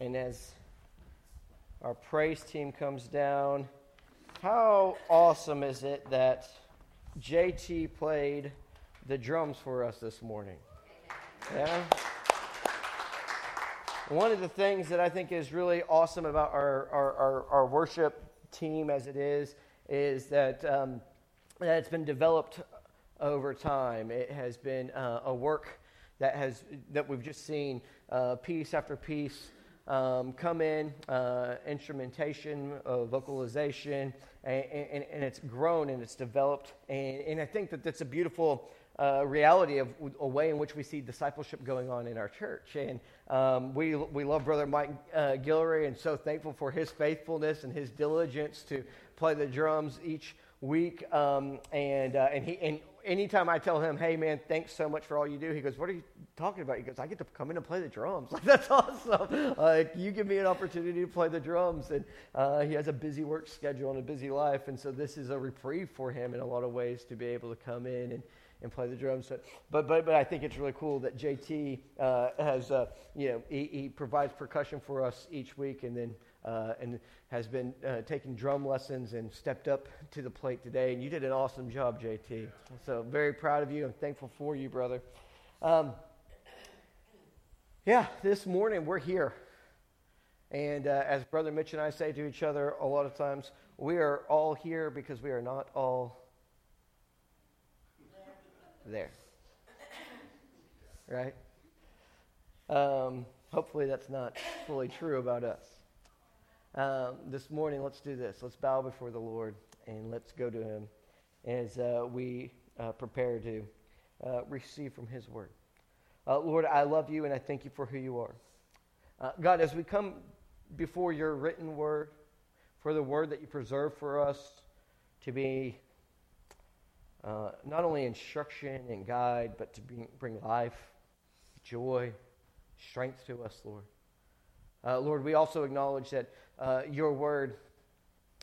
And as our praise team comes down, how awesome is it that JT played the drums for us this morning? Yeah? One of the things that I think is really awesome about our, our, our, our worship team as it is, is that, um, that it's been developed over time. It has been uh, a work that, has, that we've just seen uh, piece after piece um, come in, uh, instrumentation, uh, vocalization, and, and, and, it's grown and it's developed. And, and I think that that's a beautiful uh, reality of a way in which we see discipleship going on in our church. And um, we, we love Brother Mike uh, Guillory and so thankful for his faithfulness and his diligence to play the drums each week. Um, and, uh, and, he, and anytime I tell him, hey, man, thanks so much for all you do, he goes, what are you talking about? He goes, I get to come in and play the drums. Like, that's awesome. Like, you give me an opportunity to play the drums. And uh, he has a busy work schedule and a busy life. And so this is a reprieve for him in a lot of ways to be able to come in and and play the drums. But, but, but, but I think it's really cool that JT uh, has, uh, you know, he, he, provides percussion for us each week and then uh, and has been uh, taking drum lessons and stepped up to the plate today. And you did an awesome job, JT. So very proud of you. I'm thankful for you, brother. Um, yeah, this morning we're here. And uh, as Brother Mitch and I say to each other a lot of times, we are all here because we are not all there. Right? Um, hopefully, that's not fully true about us. Um, this morning, let's do this. Let's bow before the Lord and let's go to Him as uh, we uh, prepare to uh, receive from His Word. Uh, Lord, I love you and I thank you for who you are. Uh, God, as we come before your written Word, for the Word that you preserve for us to be not only instruction and guide, but to bring life, joy, strength to us, Lord. Uh, Lord, we also acknowledge that uh, your word,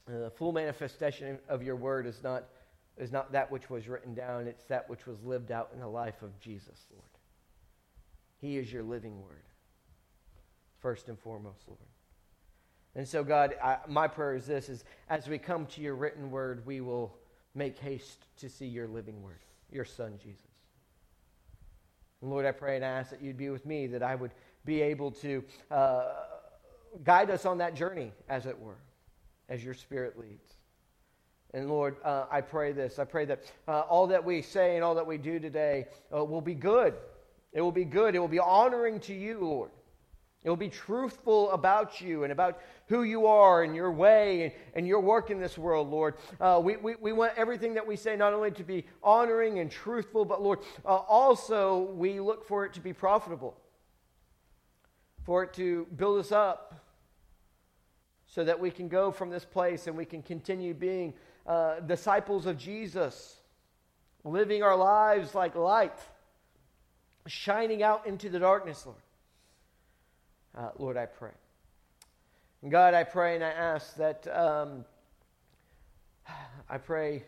uh, the full manifestation of your word, is not, is not that which was written down, it's that which was lived out in the life of Jesus, Lord. He is your living word, first and foremost, Lord. And so, God, I, my prayer is this: is as we come to your written word, we will make haste to see your living word, your son, Jesus. And Lord, I pray and ask that you'd be with me, that I would be able to uh, guide us on that journey, as it were, as your spirit leads. And Lord, uh, I pray this. I pray that uh, all that we say and all that we do today uh, will be good. It will be good. It will be honoring to you, Lord. It will be truthful about you and about who you are and your way and, and your work in this world, Lord. Uh, we, we, we want everything that we say not only to be honoring and truthful, but, Lord, uh, also we look for it to be profitable, for it to build us up so that we can go from this place and we can continue being uh, disciples of Jesus, living our lives like light, shining out into the darkness, Lord uh, Lord, I pray. And God, I pray and I ask that um, I pray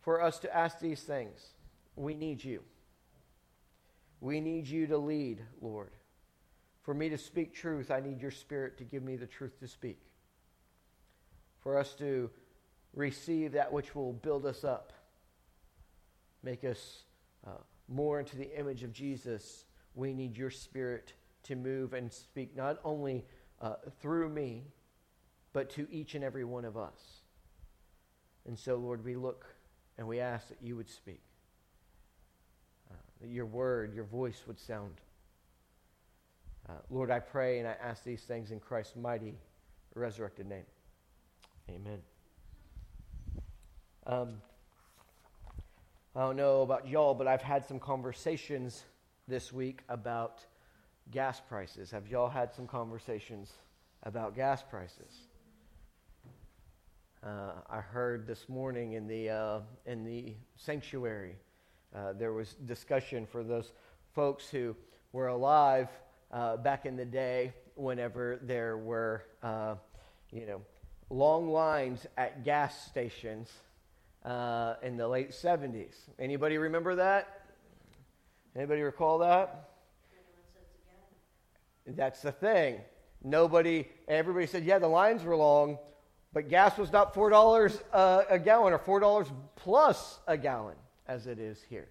for us to ask these things. We need you. We need you to lead, Lord. For me to speak truth, I need your spirit to give me the truth to speak. For us to receive that which will build us up, make us uh, more into the image of Jesus, we need your spirit to move and speak not only uh, through me, but to each and every one of us. And so, Lord, we look and we ask that you would speak, uh, that your word, your voice would sound. Uh, Lord, I pray and I ask these things in Christ's mighty, resurrected name. Amen. Um, I don't know about y'all, but I've had some conversations this week about gas prices. Have y'all had some conversations about gas prices? Uh, I heard this morning in the, uh, in the sanctuary, uh, there was discussion for those folks who were alive uh, back in the day whenever there were, uh, you know, long lines at gas stations uh, in the late 70s. Anybody remember that? Anybody recall that? That's the thing. nobody, everybody said, yeah, the lines were long, but gas was not $4 uh, a gallon or $4 plus a gallon as it is here.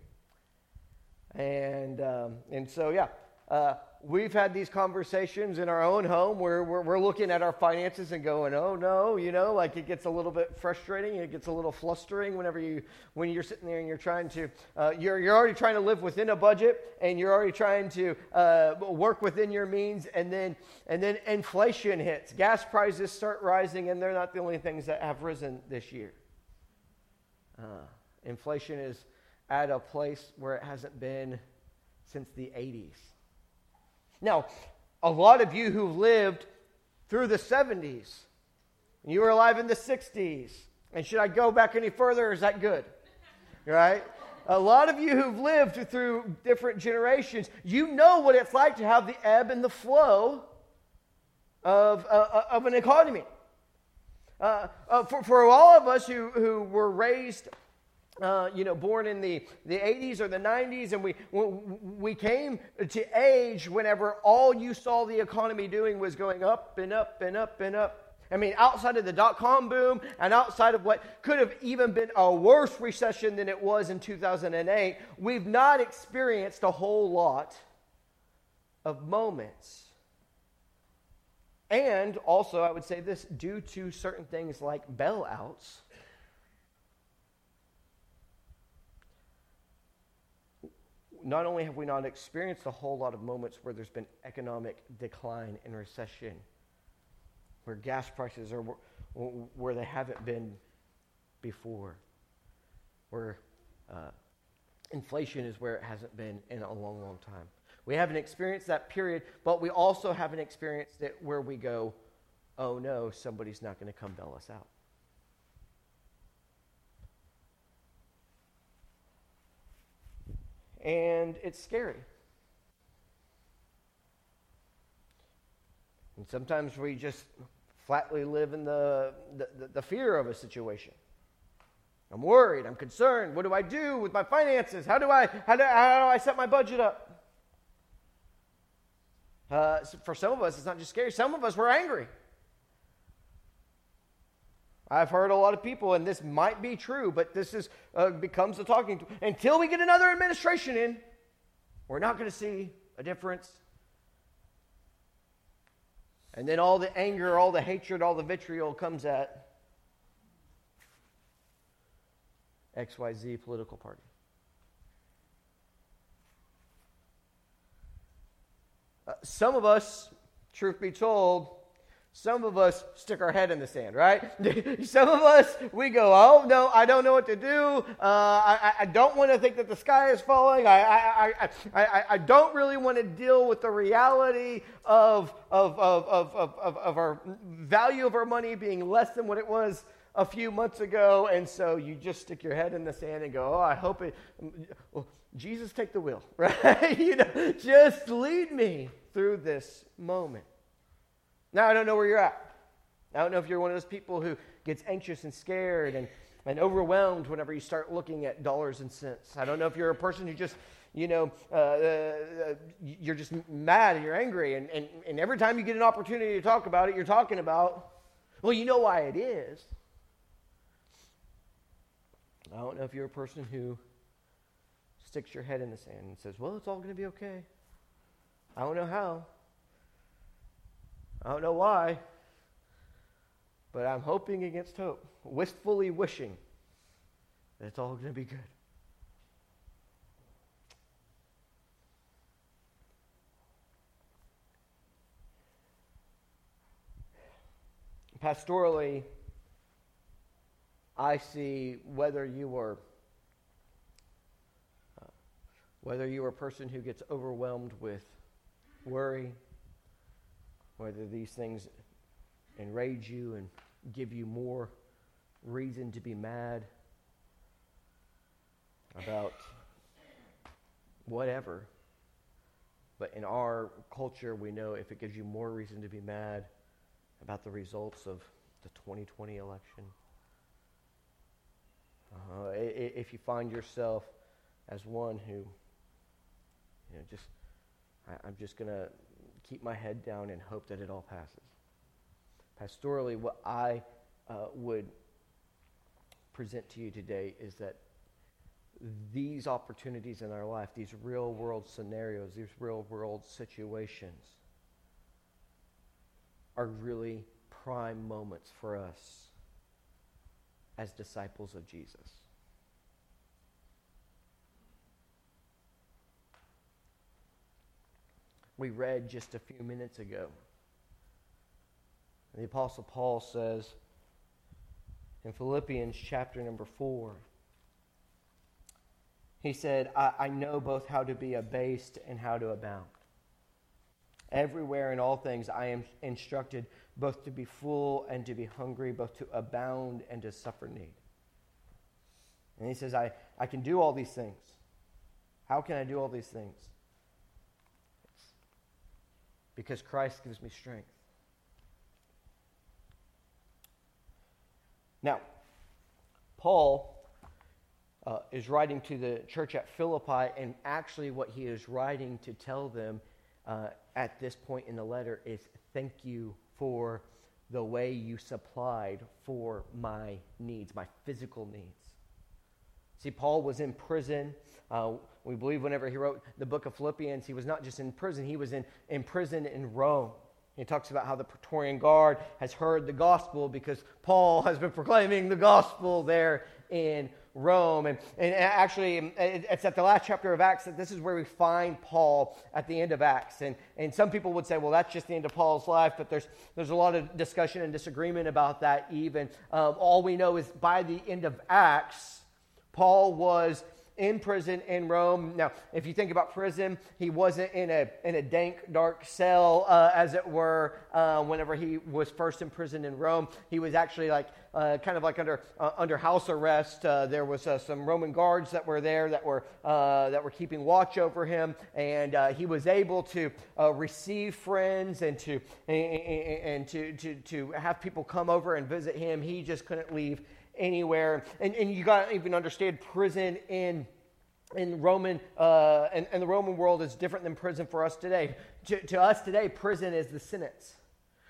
And, um, and so, yeah, uh, we've had these conversations in our own home where we're, we're, looking at our finances and going, oh no, you know, like it gets a little bit frustrating. It gets a little flustering whenever you, when you're sitting there and you're trying to, uh, you're, you're already trying to live within a budget and you're already trying to uh, work within your means. And then, and then inflation hits. Gas prices start rising and they're not the only things that have risen this year. Uh, inflation is at a place where it hasn't been since the 80s. Now, a lot of you who lived through the 70s, you were alive in the 60s, and should I go back any further, is that good? Right? A lot of you who've lived through different generations, you know what it's like to have the ebb and the flow of, uh, of an economy. Uh, uh, for, for all of us who, who were raised uh, you know, born in the, the 80s or the 90s, and we, we came to age whenever all you saw the economy doing was going up and up and up and up. I mean, outside of the dot com boom and outside of what could have even been a worse recession than it was in 2008, we've not experienced a whole lot of moments. And also, I would say this due to certain things like bailouts not only have we not experienced a whole lot of moments where there's been economic decline and recession, where gas prices are where they haven't been before, where uh, inflation is where it hasn't been in a long, long time. We haven't experienced that period, but we also haven't experienced it where we go, oh no, somebody's not going to come bail us out. And it's scary. And sometimes we just flatly live in the, the, the, fear of a situation. I'm worried. I'm concerned. What do I do with my finances? How do I, how do, how do I set my budget up? Uh, for some of us, it's not just scary. Some of us, we're angry. I've heard a lot of people, and this might be true, but this is uh, becomes the talking. Until we get another administration in, we're not going to see a difference. And then all the anger, all the hatred, all the vitriol comes at XYZ political party. Uh, some of us, truth be told, some of us stick our head in the sand, right? Some of us, we go, oh, no, I don't know what to do. Uh, I, I, don't want to think that the sky is falling. I, I, I, I, don't really want to deal with the reality of, of, of, of, of, of our value of our money being less than what it was a few months ago. And so you just stick your head in the sand and go, oh, I hope it, well, Jesus, take the wheel, right? you know, just lead me through this moment. Now, I don't know where you're at. I don't know if you're one of those people who gets anxious and scared and, and overwhelmed whenever you start looking at dollars and cents. I don't know if you're a person who just, you know, uh, uh, you're just mad and you're angry. And, and, and every time you get an opportunity to talk about it, you're talking about, well, you know why it is. I don't know if you're a person who sticks your head in the sand and says, well, it's all going to be okay. I don't know how. I don't know why, but I'm hoping against hope, wistfully wishing that it's all going to be good. Pastorally, I see whether you are uh, whether you are a person who gets overwhelmed with worry, whether these things enrage you and give you more reason to be mad about whatever. But in our culture, we know if it gives you more reason to be mad about the results of the 2020 election, uh, if you find yourself as one who, you know, just, I, I'm just going to keep my head down and hope that it all passes. Pastorally, what I uh, would present to you today is that these opportunities in our life, these real world scenarios, these real world situations, are really prime moments for us as disciples of Jesus. We read just a few minutes ago. The Apostle Paul says in Philippians chapter number 4, he said, I, I know both how to be abased and how to abound. Everywhere in all things I am instructed both to be full and to be hungry, both to abound and to suffer need. And he says, I, I can do all these things. How can I do all these things? Because Christ gives me strength. Now, Paul uh, is writing to the church at Philippi, and actually, what he is writing to tell them uh, at this point in the letter is thank you for the way you supplied for my needs, my physical needs. See, Paul was in prison. Uh, we believe whenever he wrote the book of Philippians, he was not just in prison, he was in, in prison in Rome. He talks about how the Praetorian Guard has heard the gospel because Paul has been proclaiming the gospel there in Rome. And, and actually, it's at the last chapter of Acts that this is where we find Paul at the end of Acts. And, and some people would say, well, that's just the end of Paul's life, but there's, there's a lot of discussion and disagreement about that, even. Um, all we know is by the end of Acts, Paul was in prison in Rome. Now, if you think about prison, he wasn't in a, in a dank, dark cell, uh, as it were, uh, whenever he was first in prison in Rome. He was actually like uh, kind of like under, uh, under house arrest. Uh, there was uh, some Roman guards that were there that were, that were keeping watch over him, and he was able to receive friends and, to, and, and to, to, to have people come over and visit him. He just couldn't leave anywhere. And, and you got to even understand prison in in Roman uh, and, and, the Roman world is different than prison for us today. To, to, us today, prison is the sentence.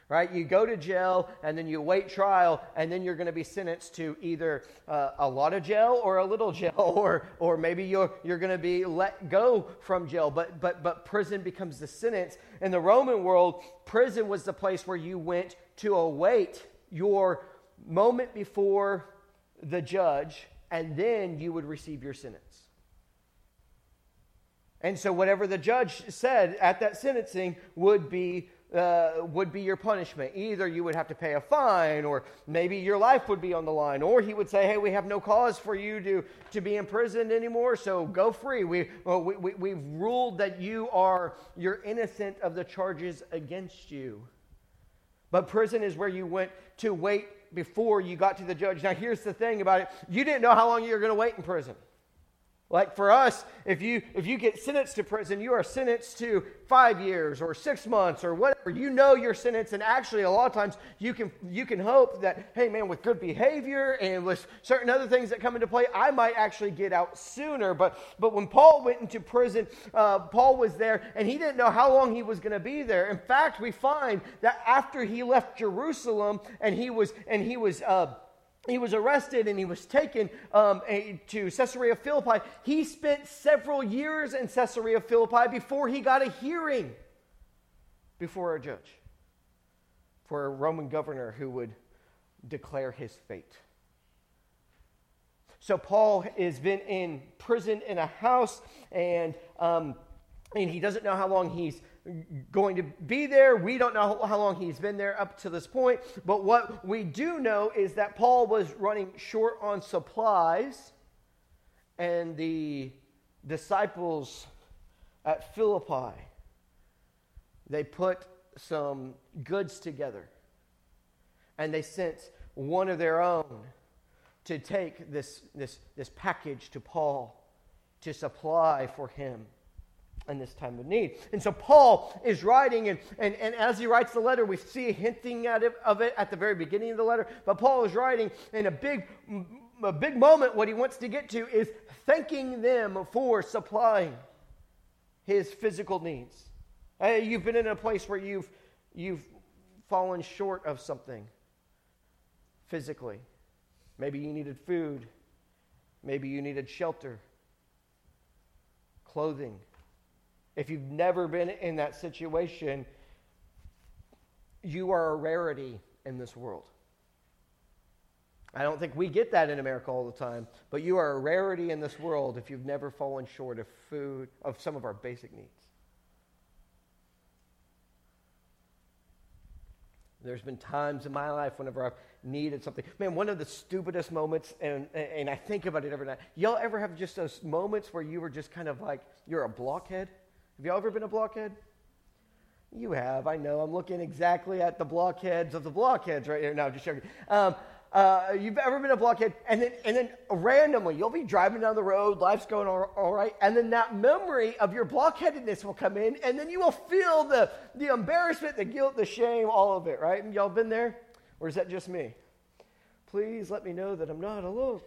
Right? You go to jail and then you wait trial, and then you're going to be sentenced to either uh, a lot of jail or a little jail, or, or maybe you're, you're going to be let go from jail. But, but, but prison becomes the sentence. In the Roman world, prison was the place where you went to await your moment before the judge, and then you would receive your sentence. And so, whatever the judge said at that sentencing would be, uh, would be your punishment. Either you would have to pay a fine, or maybe your life would be on the line, or he would say, Hey, we have no cause for you to, to be imprisoned anymore, so go free. We, well, we, we, we've ruled that you are, you're innocent of the charges against you. But prison is where you went to wait before you got to the judge. Now, here's the thing about it you didn't know how long you were going to wait in prison. Like for us, if you if you get sentenced to prison, you are sentenced to five years or six months or whatever. You know your sentence, and actually, a lot of times you can you can hope that hey man, with good behavior and with certain other things that come into play, I might actually get out sooner. But but when Paul went into prison, uh, Paul was there, and he didn't know how long he was going to be there. In fact, we find that after he left Jerusalem and he was and he was. Uh, he was arrested and he was taken um, a, to Caesarea Philippi. He spent several years in Caesarea Philippi before he got a hearing before a judge for a Roman governor who would declare his fate. So Paul has been in prison in a house, and um, and he doesn't know how long he's going to be there. We don't know how long he's been there up to this point. But what we do know is that Paul was running short on supplies, and the disciples at Philippi, they put some goods together, and they sent one of their own to take this, this, this package to Paul to supply for him in this time of need. And so Paul is writing, and, and, and as he writes the letter, we see hinting at it, of it at the very beginning of the letter. But Paul is writing in a big, a big moment. What he wants to get to is thanking them for supplying his physical needs. Hey, you've been in a place where you've, you've fallen short of something physically. Maybe you needed food. Maybe you needed shelter, clothing. If you've never been in that situation, you are a rarity in this world. I don't think we get that in America all the time, but you are a rarity in this world if you've never fallen short of food, of some of our basic needs. There's been times in my life whenever I've needed something. Man, one of the stupidest moments, and, and I think about it every night. Y'all ever have just those moments where you were just kind of like, you're a blockhead? Have y'all ever been a blockhead? You have, I know. I'm looking exactly at the blockheads of the blockheads right here. No, just joking. Um, uh, you've ever been a blockhead, and then and then randomly you'll be driving down the road, life's going all, all right, and then that memory of your blockheadedness will come in, and then you will feel the the embarrassment, the guilt, the shame, all of it, right? Y'all been there, or is that just me? Please let me know that I'm not alone.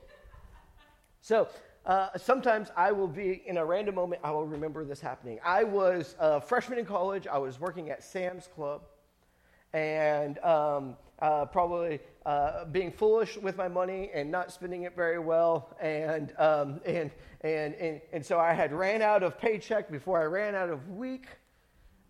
So uh, sometimes I will be in a random moment, I will remember this happening. I was a freshman in college, I was working at Sam's Club, and um, uh, probably uh, being foolish with my money and not spending it very well. And, um, and, and, and, and so I had ran out of paycheck before I ran out of week.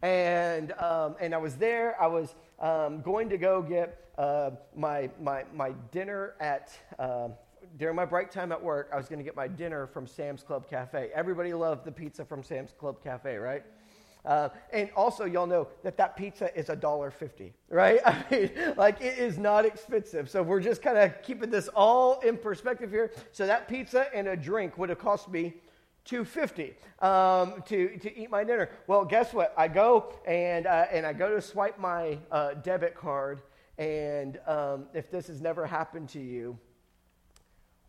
And, um, and I was there. I was um, going to go get uh, my, my, my dinner at, um, during my break time at work, I was going to get my dinner from Sam's Club Cafe. Everybody loved the pizza from Sam's Club Cafe, right? Uh, and also, y'all know that that pizza is a dollar fifty, right? I mean, like it is not expensive. So we're just kind of keeping this all in perspective here. So that pizza and a drink would have cost me 250 um, to, to eat my dinner. Well, guess what? I go and, uh, and I go to swipe my uh, debit card. And um, if this has never happened to you,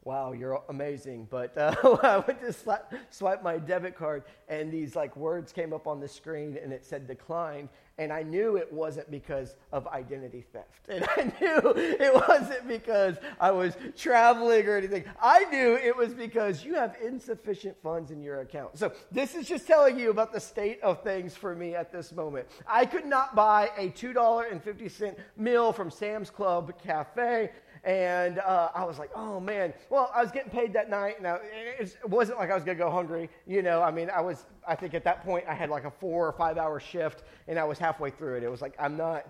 wow, you're amazing. But uh, I went to swipe my debit card, and these like words came up on the screen, and it said declined. And I knew it wasn't because of identity theft. And I knew it wasn't because I was traveling or anything. I knew it was because you have insufficient funds in your account. So this is just telling you about the state of things for me at this moment. I could not buy a $2.50 meal from Sam's Club Cafe. And uh, I was like, oh man. Well, I was getting paid that night, and I, it wasn't like I was gonna go hungry. You know, I mean, I was. I think at that point I had like a four or five hour shift, and I was halfway through it. It was like I'm not.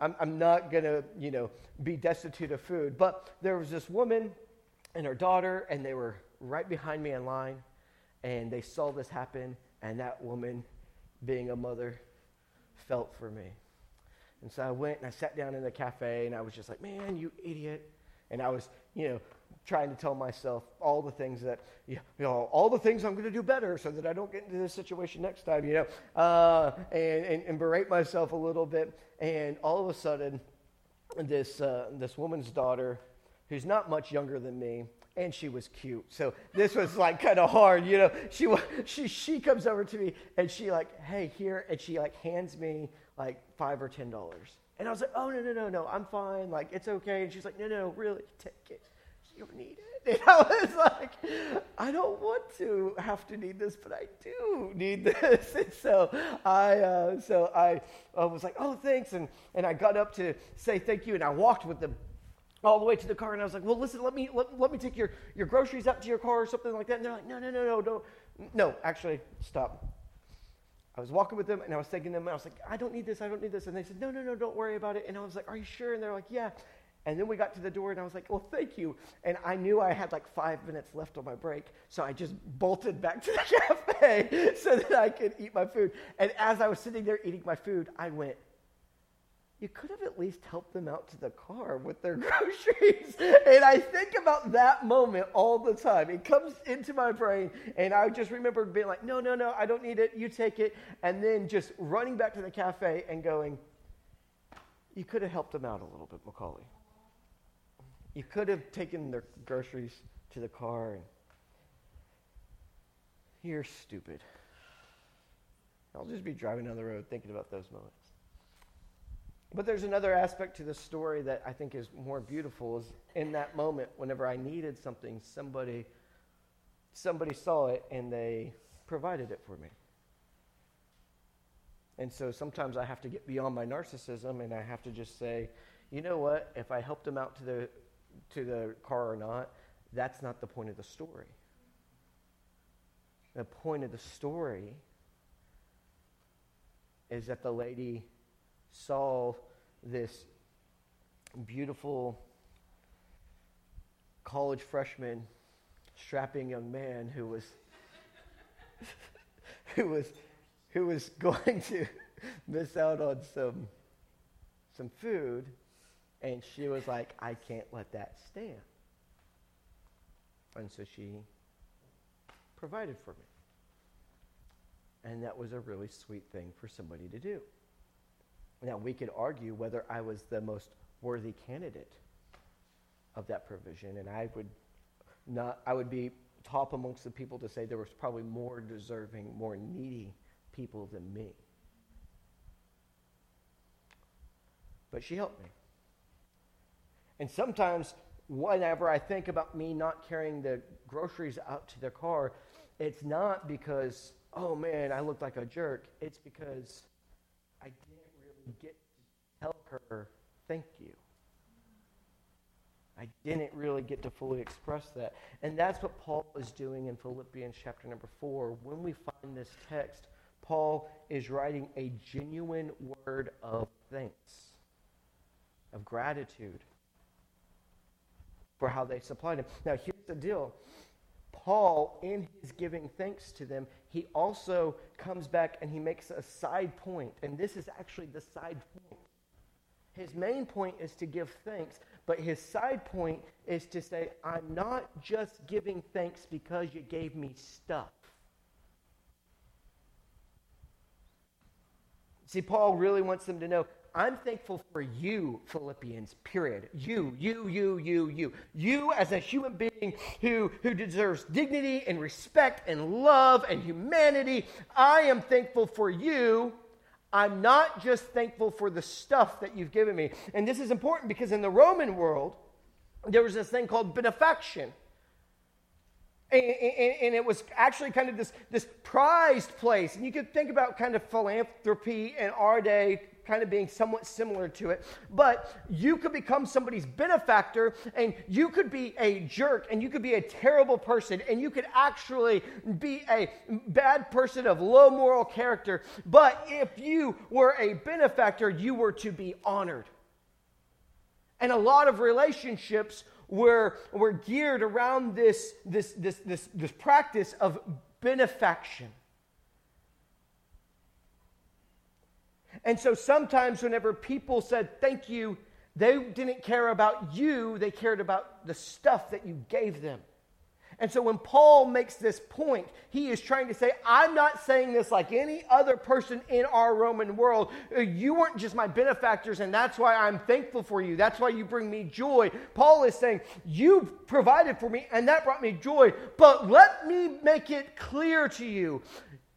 I'm, I'm not gonna, you know, be destitute of food. But there was this woman and her daughter, and they were right behind me in line, and they saw this happen, and that woman, being a mother, felt for me. And so I went and I sat down in the cafe and I was just like, man, you idiot. And I was, you know, trying to tell myself all the things that, you know, all the things I'm going to do better so that I don't get into this situation next time, you know, uh, and, and, and, berate myself a little bit. And all of a sudden, this, uh, this woman's daughter, who's not much younger than me, and she was cute. So this was like kind of hard, you know. She, she, she comes over to me and she like, hey, here, and she like hands me like five or ten dollars. And I was like, oh, no, no, no, no, I'm fine. Like, it's okay. And she's like, no, no, really, take it. You don't need it. And I was like, I don't want to have to need this, but I do need this. And so I, uh, so I was like, oh, thanks. And, and I got up to say thank you. And I walked with them all the way to the car. And I was like, well, listen, let me, let, let me take your, your groceries up to your car or something like that. And they're like, no, no, no, no, don't. No, actually, stop. I was walking with them and I was thanking them and I was like, I don't need this, I don't need this. And they said, No, no, no, don't worry about it. And I was like, Are you sure? And they're like, Yeah. And then we got to the door and I was like, Well, thank you. And I knew I had like five minutes left on my break. So I just bolted back to the cafe so that I could eat my food. And as I was sitting there eating my food, I went, you could have at least helped them out to the car with their groceries. and I think about that moment all the time. It comes into my brain, and I just remember being like, no, no, no, I don't need it. You take it. And then just running back to the cafe and going, you could have helped them out a little bit, Macaulay. You could have taken their groceries to the car, and you're stupid. I'll just be driving down the road thinking about those moments. But there's another aspect to the story that I think is more beautiful is in that moment whenever I needed something somebody somebody saw it and they provided it for me. And so sometimes I have to get beyond my narcissism and I have to just say, you know what, if I helped them out to the, to the car or not, that's not the point of the story. The point of the story is that the lady saw this beautiful college freshman, strapping young man who was who was who was going to miss out on some some food and she was like I can't let that stand. And so she provided for me. And that was a really sweet thing for somebody to do. Now, we could argue whether I was the most worthy candidate of that provision, and I would not, I would be top amongst the people to say there was probably more deserving, more needy people than me. But she helped me. And sometimes, whenever I think about me not carrying the groceries out to the car, it's not because, oh man, I look like a jerk. It's because I really get to tell her thank you. I didn't really get to fully express that. And that's what Paul is doing in Philippians chapter number 4. When we find this text, Paul is writing a genuine word of thanks, of gratitude for how they supplied him. Now, here's the deal Paul, in his giving thanks to them, he also comes back and he makes a side point. And this is actually the side point. His main point is to give thanks, but his side point is to say, I'm not just giving thanks because you gave me stuff. See, Paul really wants them to know I'm thankful for you, Philippians, period. You, you, you, you, you. You as a human being who, who deserves dignity and respect and love and humanity. I am thankful for you I'm not just thankful for the stuff that you've given me. And this is important because in the Roman world, there was this thing called benefaction. And, and, and, it was actually kind of this, this prized place. And you could think about kind of philanthropy in our day kind of being somewhat similar to it. But you could become somebody's benefactor and you could be a jerk and you could be a terrible person and you could actually be a bad person of low moral character. But if you were a benefactor, you were to be honored. And a lot of relationships were, were geared around this, this, this, this, this practice of benefaction. And so sometimes, whenever people said thank you, they didn't care about you, they cared about the stuff that you gave them. And so when Paul makes this point, he is trying to say, I'm not saying this like any other person in our Roman world. You weren't just my benefactors, and that's why I'm thankful for you. That's why you bring me joy. Paul is saying, You provided for me, and that brought me joy. But let me make it clear to you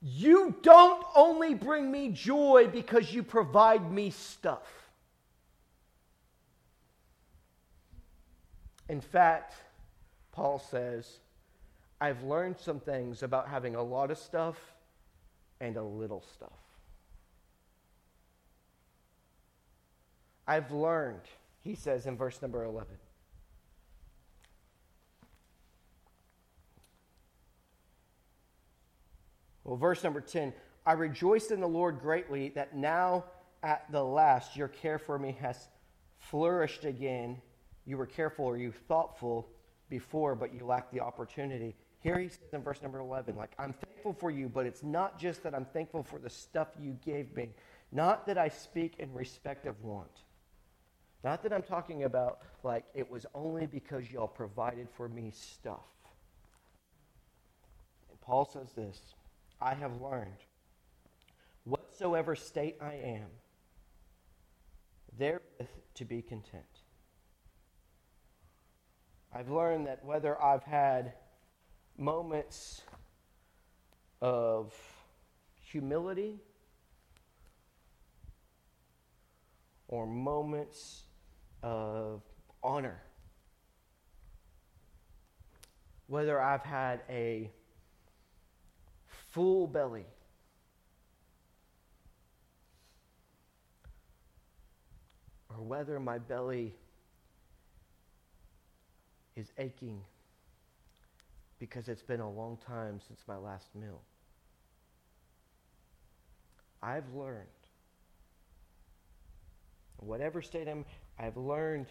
you don't only bring me joy because you provide me stuff. In fact, Paul says, I've learned some things about having a lot of stuff and a little stuff. I've learned, he says in verse number 11. Well, verse number 10 I rejoiced in the Lord greatly that now at the last your care for me has flourished again. You were careful or you thoughtful before, but you lacked the opportunity. Here he says in verse number 11, like, I'm thankful for you, but it's not just that I'm thankful for the stuff you gave me. Not that I speak in respect of want. Not that I'm talking about, like, it was only because y'all provided for me stuff. And Paul says this I have learned whatsoever state I am, therewith to be content. I've learned that whether I've had moments of humility or moments of honor, whether I've had a full belly. Or whether my belly is aching because it's been a long time since my last meal. I've learned, whatever state I'm, I've learned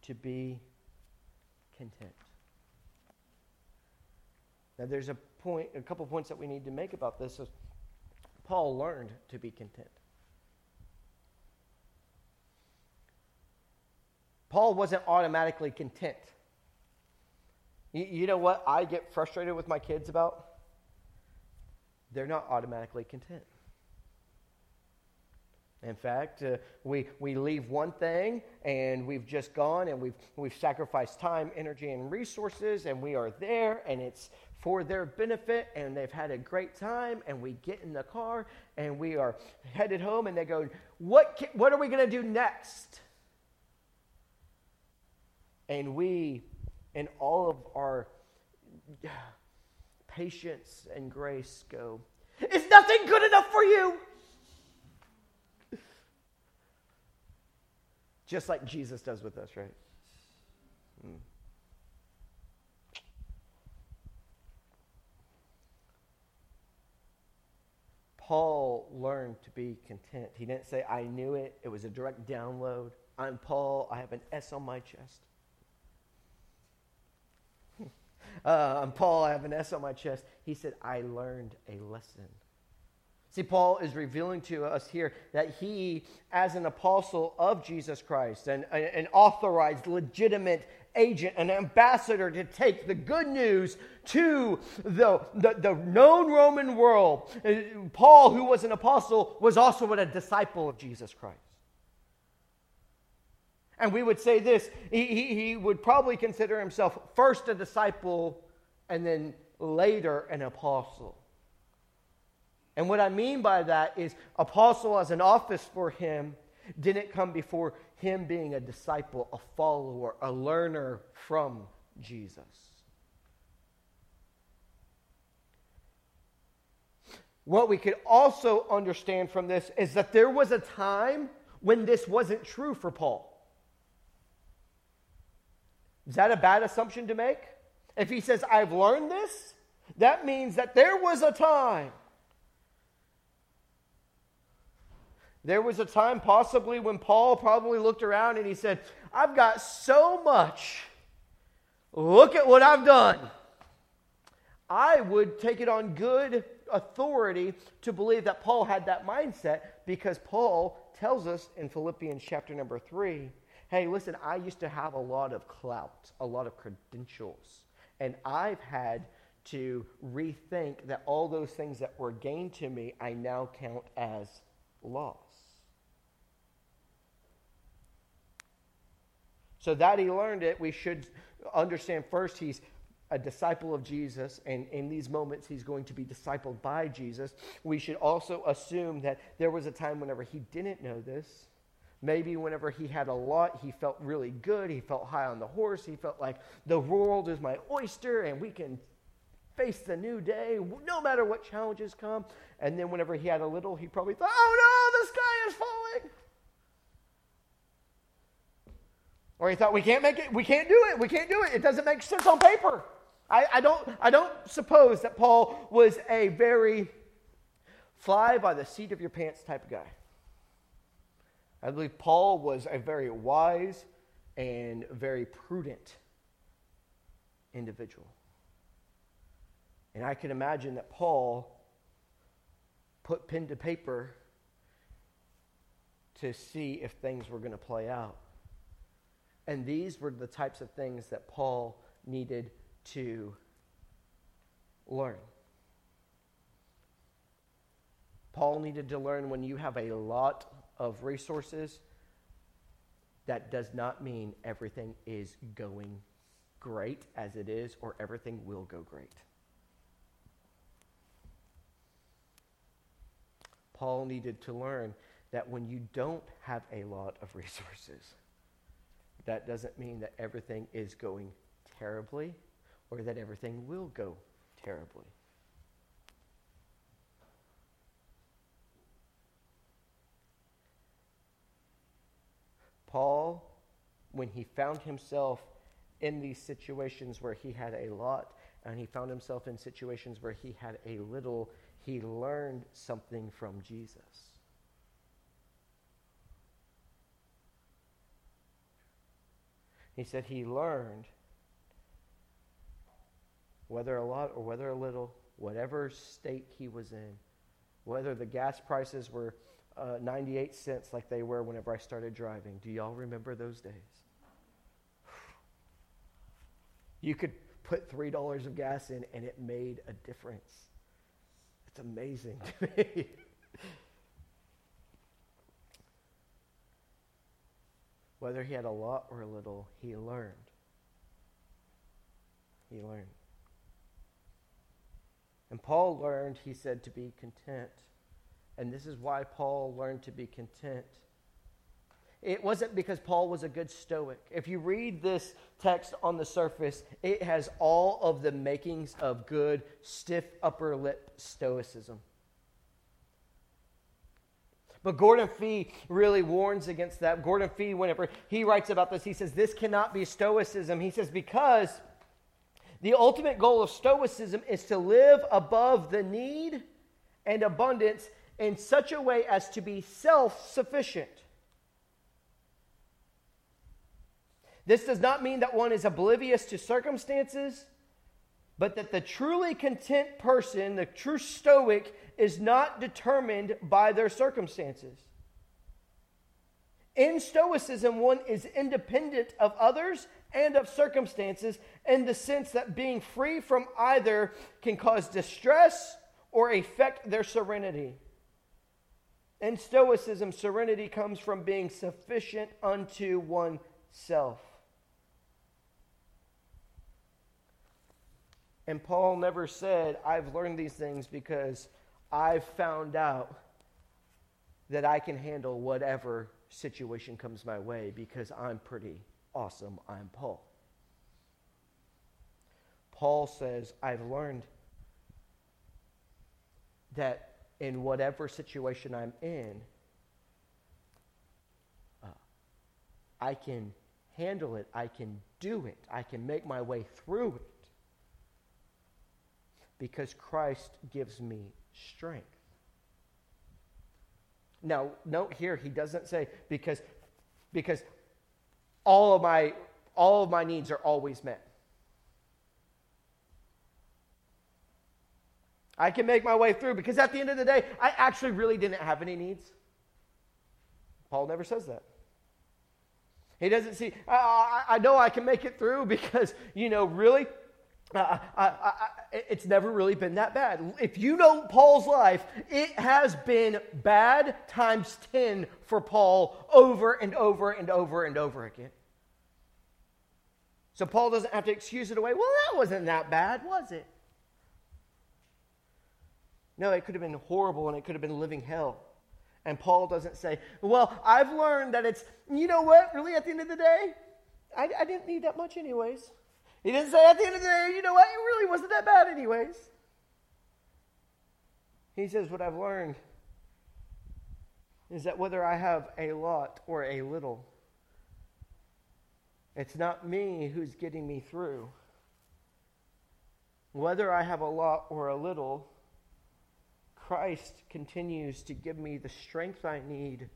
to be content. Now, there's a point, a couple points that we need to make about this. Paul learned to be content. Paul wasn't automatically content. You, you, know what I get frustrated with my kids about? They're not automatically content. In fact, uh, we, we leave one thing and we've just gone and we've, we've sacrificed time, energy, and resources, and we are there and it's for their benefit and they've had a great time. And we get in the car and we are headed home and they go, What, can, what are we going to do next? And we, in all of our patience and grace, go, Is nothing good enough for you? Just like Jesus does with us, right? Hmm. Paul learned to be content. He didn't say, I knew it. It was a direct download. I'm Paul. I have an S on my chest. uh, I'm Paul. I have an S on my chest. He said, I learned a lesson. See, Paul is revealing to us here that he, as an apostle of Jesus Christ, an, an authorized, legitimate agent, an ambassador to take the good news to the, the, the, known Roman world, uh, Paul, who was an apostle, was also a disciple of Jesus Christ. And we would say this he, he, he would probably consider himself first a disciple and then later an apostle. And what I mean by that is, apostle as an office for him didn't come before him being a disciple, a follower, a learner from Jesus. What we could also understand from this is that there was a time when this wasn't true for Paul. Is that a bad assumption to make? If he says, I've learned this, that means that there was a time There was a time, possibly, when Paul probably looked around and he said, I've got so much. Look at what I've done. I would take it on good authority to believe that Paul had that mindset because Paul tells us in Philippians chapter number three hey, listen, I used to have a lot of clout, a lot of credentials, and I've had to rethink that all those things that were gained to me, I now count as loss. So that he learned it, we should understand first he's a disciple of Jesus, and in these moments he's going to be discipled by Jesus. We should also assume that there was a time whenever he didn't know this. Maybe whenever he had a lot, he felt really good. He felt high on the horse. He felt like the world is my oyster and we can face the new day no matter what challenges come. And then whenever he had a little, he probably thought, oh no, the sky is falling. Or he thought, we can't make it, we can't do it, we can't do it. It doesn't make sense on paper. I, I, don't, I don't suppose that Paul was a very fly by the seat of your pants type of guy. I believe Paul was a very wise and very prudent individual. And I can imagine that Paul put pen to paper to see if things were going to play out. And these were the types of things that Paul needed to learn. Paul needed to learn when you have a lot of resources, that does not mean everything is going great as it is or everything will go great. Paul needed to learn that when you don't have a lot of resources, that doesn't mean that everything is going terribly or that everything will go terribly. Paul, when he found himself in these situations where he had a lot and he found himself in situations where he had a little, he learned something from Jesus. He said he learned, whether a lot or whether a little, whatever state he was in, whether the gas prices were uh, 98 cents like they were whenever I started driving. Do y'all remember those days? You could put $3 of gas in and it made a difference. It's amazing to me. Whether he had a lot or a little, he learned. He learned. And Paul learned, he said, to be content. And this is why Paul learned to be content. It wasn't because Paul was a good stoic. If you read this text on the surface, it has all of the makings of good, stiff upper lip stoicism. But Gordon Fee really warns against that. Gordon Fee, whenever he writes about this, he says, This cannot be stoicism. He says, Because the ultimate goal of stoicism is to live above the need and abundance in such a way as to be self sufficient. This does not mean that one is oblivious to circumstances, but that the truly content person, the true Stoic, is not determined by their circumstances. In Stoicism, one is independent of others and of circumstances in the sense that being free from either can cause distress or affect their serenity. In Stoicism, serenity comes from being sufficient unto oneself. And Paul never said, I've learned these things because I've found out that I can handle whatever situation comes my way because I'm pretty awesome. I'm Paul. Paul says, I've learned that in whatever situation I'm in, uh, I can handle it, I can do it, I can make my way through it because Christ gives me strength. Now, note here, he doesn't say because, because all of my all of my needs are always met. I can make my way through because at the end of the day, I actually really didn't have any needs. Paul never says that. He doesn't see, I, I, I know I can make it through because, you know, really, uh, I, I, it's never really been that bad. If you know Paul's life, it has been bad times 10 for Paul over and over and over and over again. So Paul doesn't have to excuse it away. Well, that wasn't that bad, was it? No, it could have been horrible and it could have been living hell. And Paul doesn't say, Well, I've learned that it's, you know what, really at the end of the day, I, I didn't need that much anyways. He didn't say at the end of the day, you know what, it really wasn't that bad anyways. He says, What I've learned is that whether I have a lot or a little, it's not me who's getting me through. Whether I have a lot or a little, Christ continues to give me the strength I need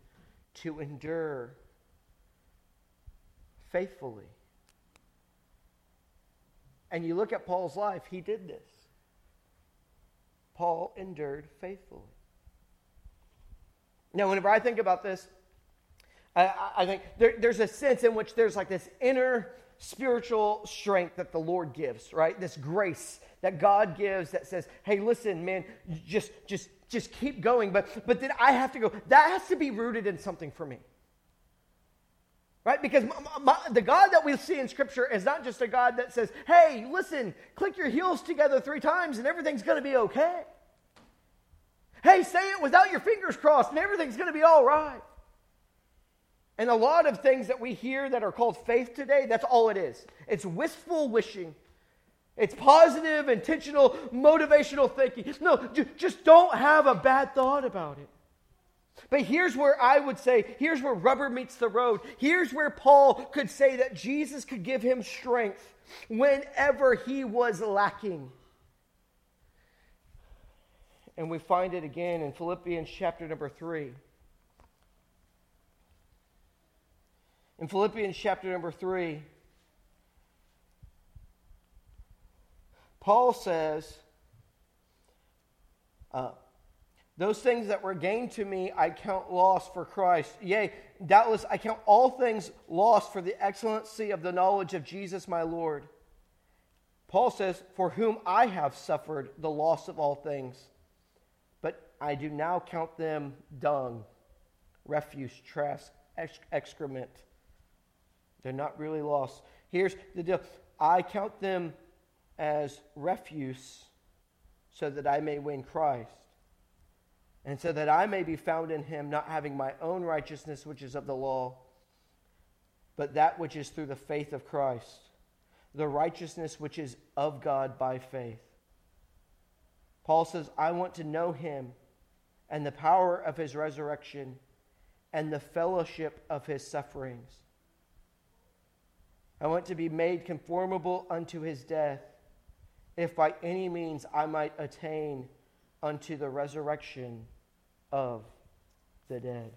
to endure faithfully. And you look at Paul's life, he did this. Paul endured faithfully. Now, whenever I think about this, I, I think there, there's a sense in which there's like this inner spiritual strength that the Lord gives, right? This grace that God gives that says, "Hey, listen, man, just just just keep going." But but then I have to go. That has to be rooted in something for me. Right? Because my, my, the God that we see in Scripture is not just a God that says, hey, listen, click your heels together three times and everything's going to be okay. Hey, say it without your fingers crossed and everything's going to be all right. And a lot of things that we hear that are called faith today, that's all it is. It's wistful wishing. It's positive, intentional, motivational thinking. No, just don't have a bad thought about it. But here's where I would say, here's where rubber meets the road. Here's where Paul could say that Jesus could give him strength whenever he was lacking. And we find it again in Philippians chapter number 3. In Philippians chapter number 3, Paul says, uh, Those things that were gained to me, I count loss for Christ. Yea, doubtless I count all things lost for the excellency of the knowledge of Jesus my Lord. Paul says, For whom I have suffered the loss of all things, but I do now count them dung, refuse, trash, excrement. They're not really lost. Here's the deal I count them as refuse so that I may win Christ. And so that I may be found in him, not having my own righteousness, which is of the law, but that which is through the faith of Christ, the righteousness which is of God by faith. Paul says, I want to know him and the power of his resurrection and the fellowship of his sufferings. I want to be made conformable unto his death if by any means I might attain unto the resurrection of the dead.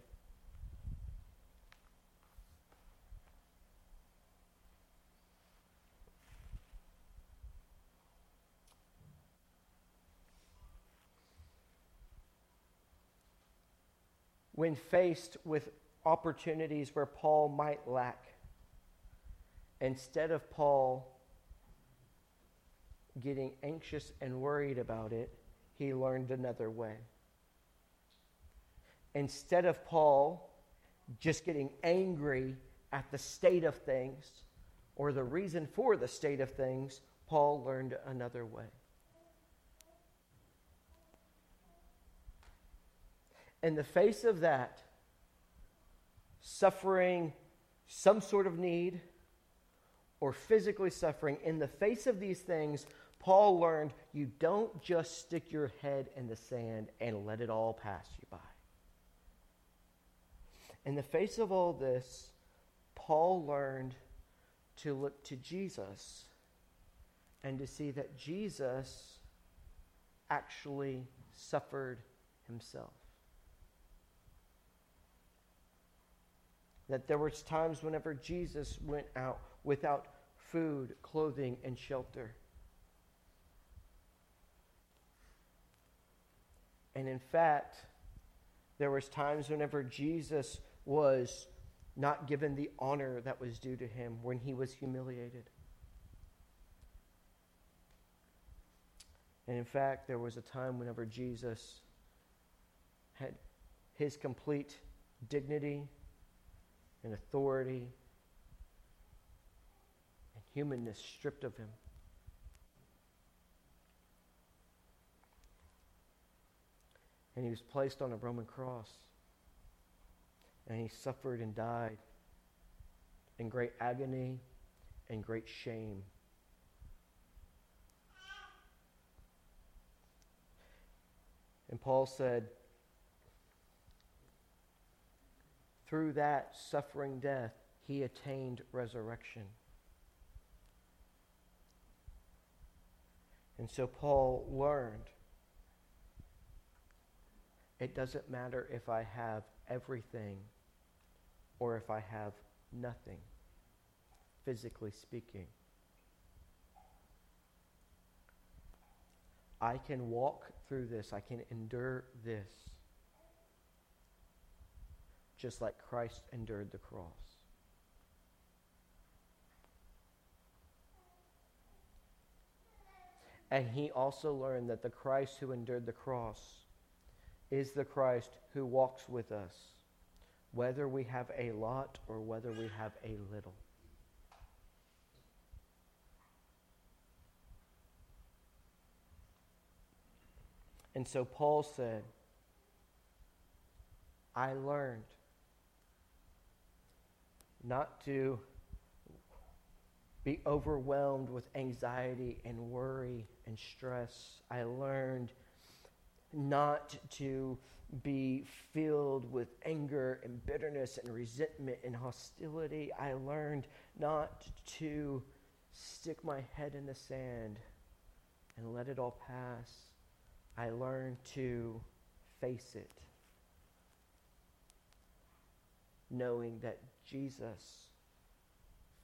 When faced with opportunities where Paul might lack, instead of Paul getting anxious and worried about it, he learned another way. Instead of Paul just getting angry at the state of things or the reason for the state of things, Paul learned another way. In the face of that, suffering some sort of need or physically suffering, in the face of these things, Paul learned you don't just stick your head in the sand and let it all pass you by. In the face of all this, Paul learned to look to Jesus and to see that Jesus actually suffered himself. That there was times whenever Jesus went out without food, clothing, and shelter. And in fact, there was times whenever Jesus was not given the honor that was due to him when he was humiliated. And in fact, there was a time whenever Jesus had his complete dignity and authority and humanness stripped of him. and he was placed on a Roman cross. And he suffered and died in great agony and great shame. And Paul said, through that suffering death, he attained resurrection. And so Paul learned it doesn't matter if I have everything or if I have nothing, physically speaking. I can walk through this, I can endure this, just like Christ endured the cross. And he also learned that the Christ who endured the cross is the Christ who walks with us, whether we have a lot or whether we have a little. And so Paul said, I learned not to be overwhelmed with anxiety and worry and stress. I learned not to be filled with anger and bitterness and resentment and hostility. I learned not to stick my head in the sand and let it all pass. I learned to face it, knowing that Jesus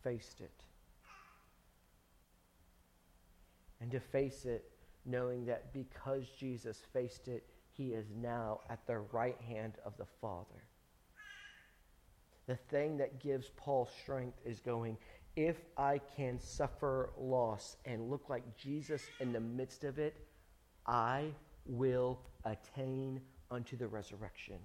faced it. And to face it, knowing that because Jesus faced it, he is now at the right hand of the Father. The thing that gives Paul strength is going, if I can suffer loss and look like Jesus in the midst of it, I will attain unto the resurrection.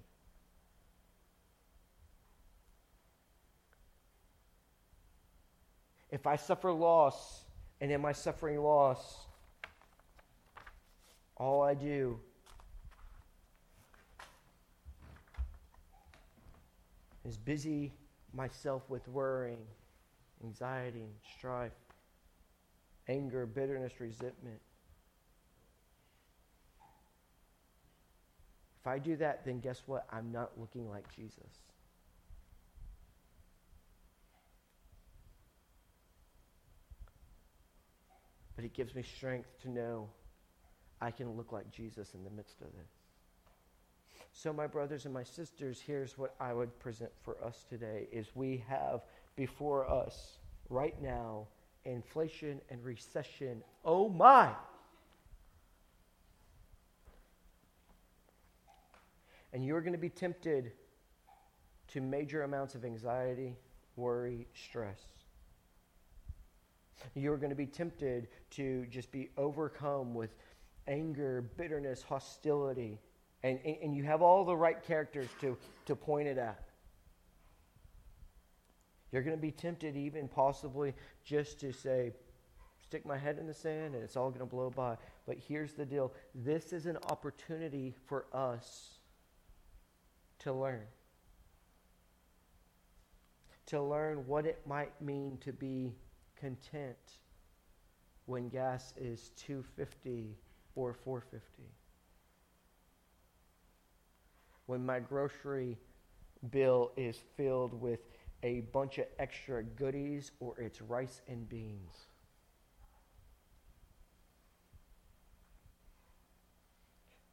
If I suffer loss, and in my suffering loss, all I do is busy myself with worrying, anxiety, strife, anger, bitterness, resentment. If I do that, then guess what? I'm not looking like Jesus. But it gives me strength to know I can look like Jesus in the midst of this. So, my brothers and my sisters, here's what I would present for us today is we have before us right now inflation and recession. Oh my! And you're going to be tempted to major amounts of anxiety, worry, stress. You're going to be tempted to just be overcome with anger, bitterness, hostility. And, and, and you have all the right characters to, to point it at. You're going to be tempted, even possibly, just to say, stick my head in the sand and it's all going to blow by. But here's the deal this is an opportunity for us to learn. To learn what it might mean to be content when gas is 250 or 450 when my grocery bill is filled with a bunch of extra goodies or it's rice and beans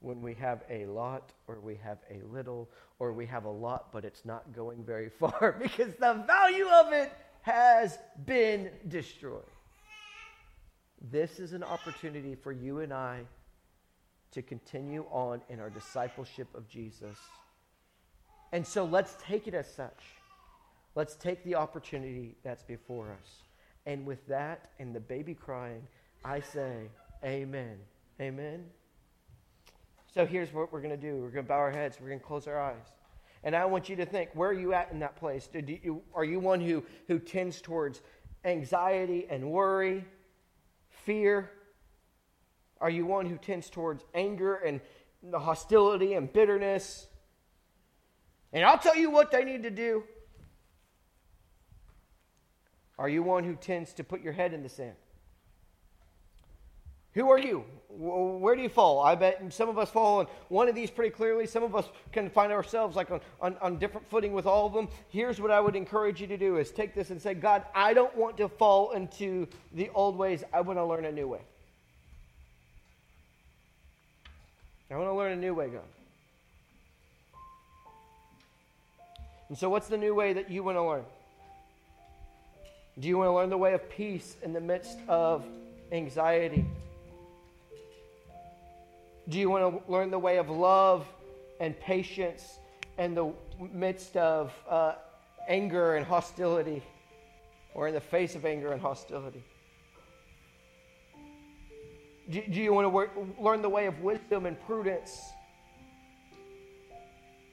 when we have a lot or we have a little or we have a lot but it's not going very far because the value of it has been destroyed. This is an opportunity for you and I to continue on in our discipleship of Jesus. And so let's take it as such. Let's take the opportunity that's before us. And with that and the baby crying, I say, Amen. Amen. So here's what we're going to do we're going to bow our heads, we're going to close our eyes. And I want you to think where are you at in that place? You, are you one who, who tends towards anxiety and worry, fear? Are you one who tends towards anger and the hostility and bitterness? And I'll tell you what they need to do. Are you one who tends to put your head in the sand? Who are you? Where do you fall? I bet some of us fall on one of these pretty clearly. Some of us can find ourselves like on, on, on, different footing with all of them. Here's what I would encourage you to do is take this and say, God, I don't want to fall into the old ways. I want to learn a new way. I want to learn a new way, God. And so what's the new way that you want to learn? Do you want to learn the way of peace in the midst of anxiety? Do you want to learn the way of love and patience in the midst of uh, anger and hostility or in the face of anger and hostility? Do, do you want to work, learn the way of wisdom and prudence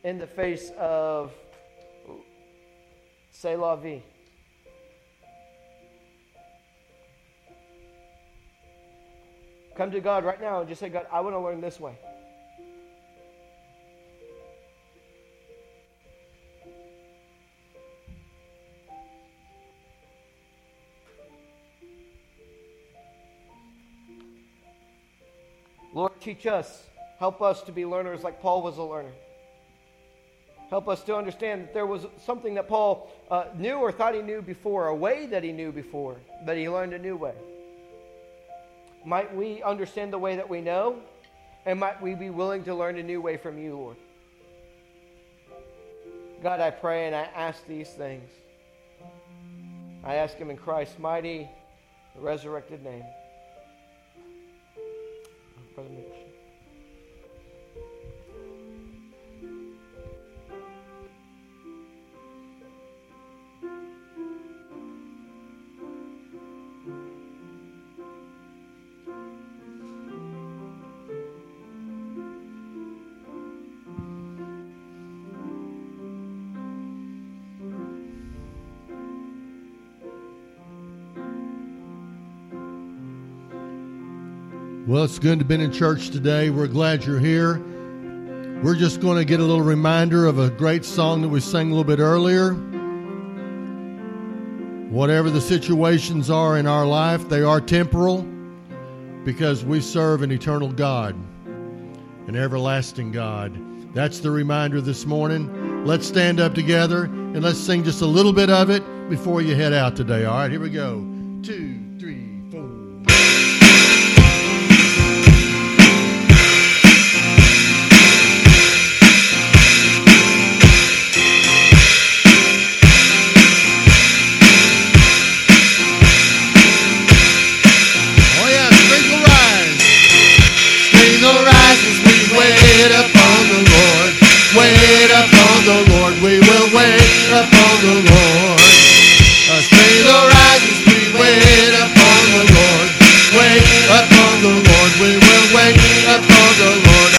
in the face of c'est la vie? Come to God right now and just say, God, I want to learn this way. Teach us Help us to be learners like Paul was a learner. Help us to understand that there was something that Paul uh, knew or thought he knew before, a way that he knew before, but he learned a new way. Might we understand the way that we know, and might we be willing to learn a new way from you, Lord? God, I pray and I ask these things. I ask him in Christ's mighty, resurrected name. Brother Well, it's good to be in church today. We're glad you're here. We're just going to get a little reminder of a great song that we sang a little bit earlier. Whatever the situations are in our life, they are temporal because we serve an eternal God, an everlasting God. That's the reminder this morning. Let's stand up together and let's sing just a little bit of it before you head out today. All right, here we go.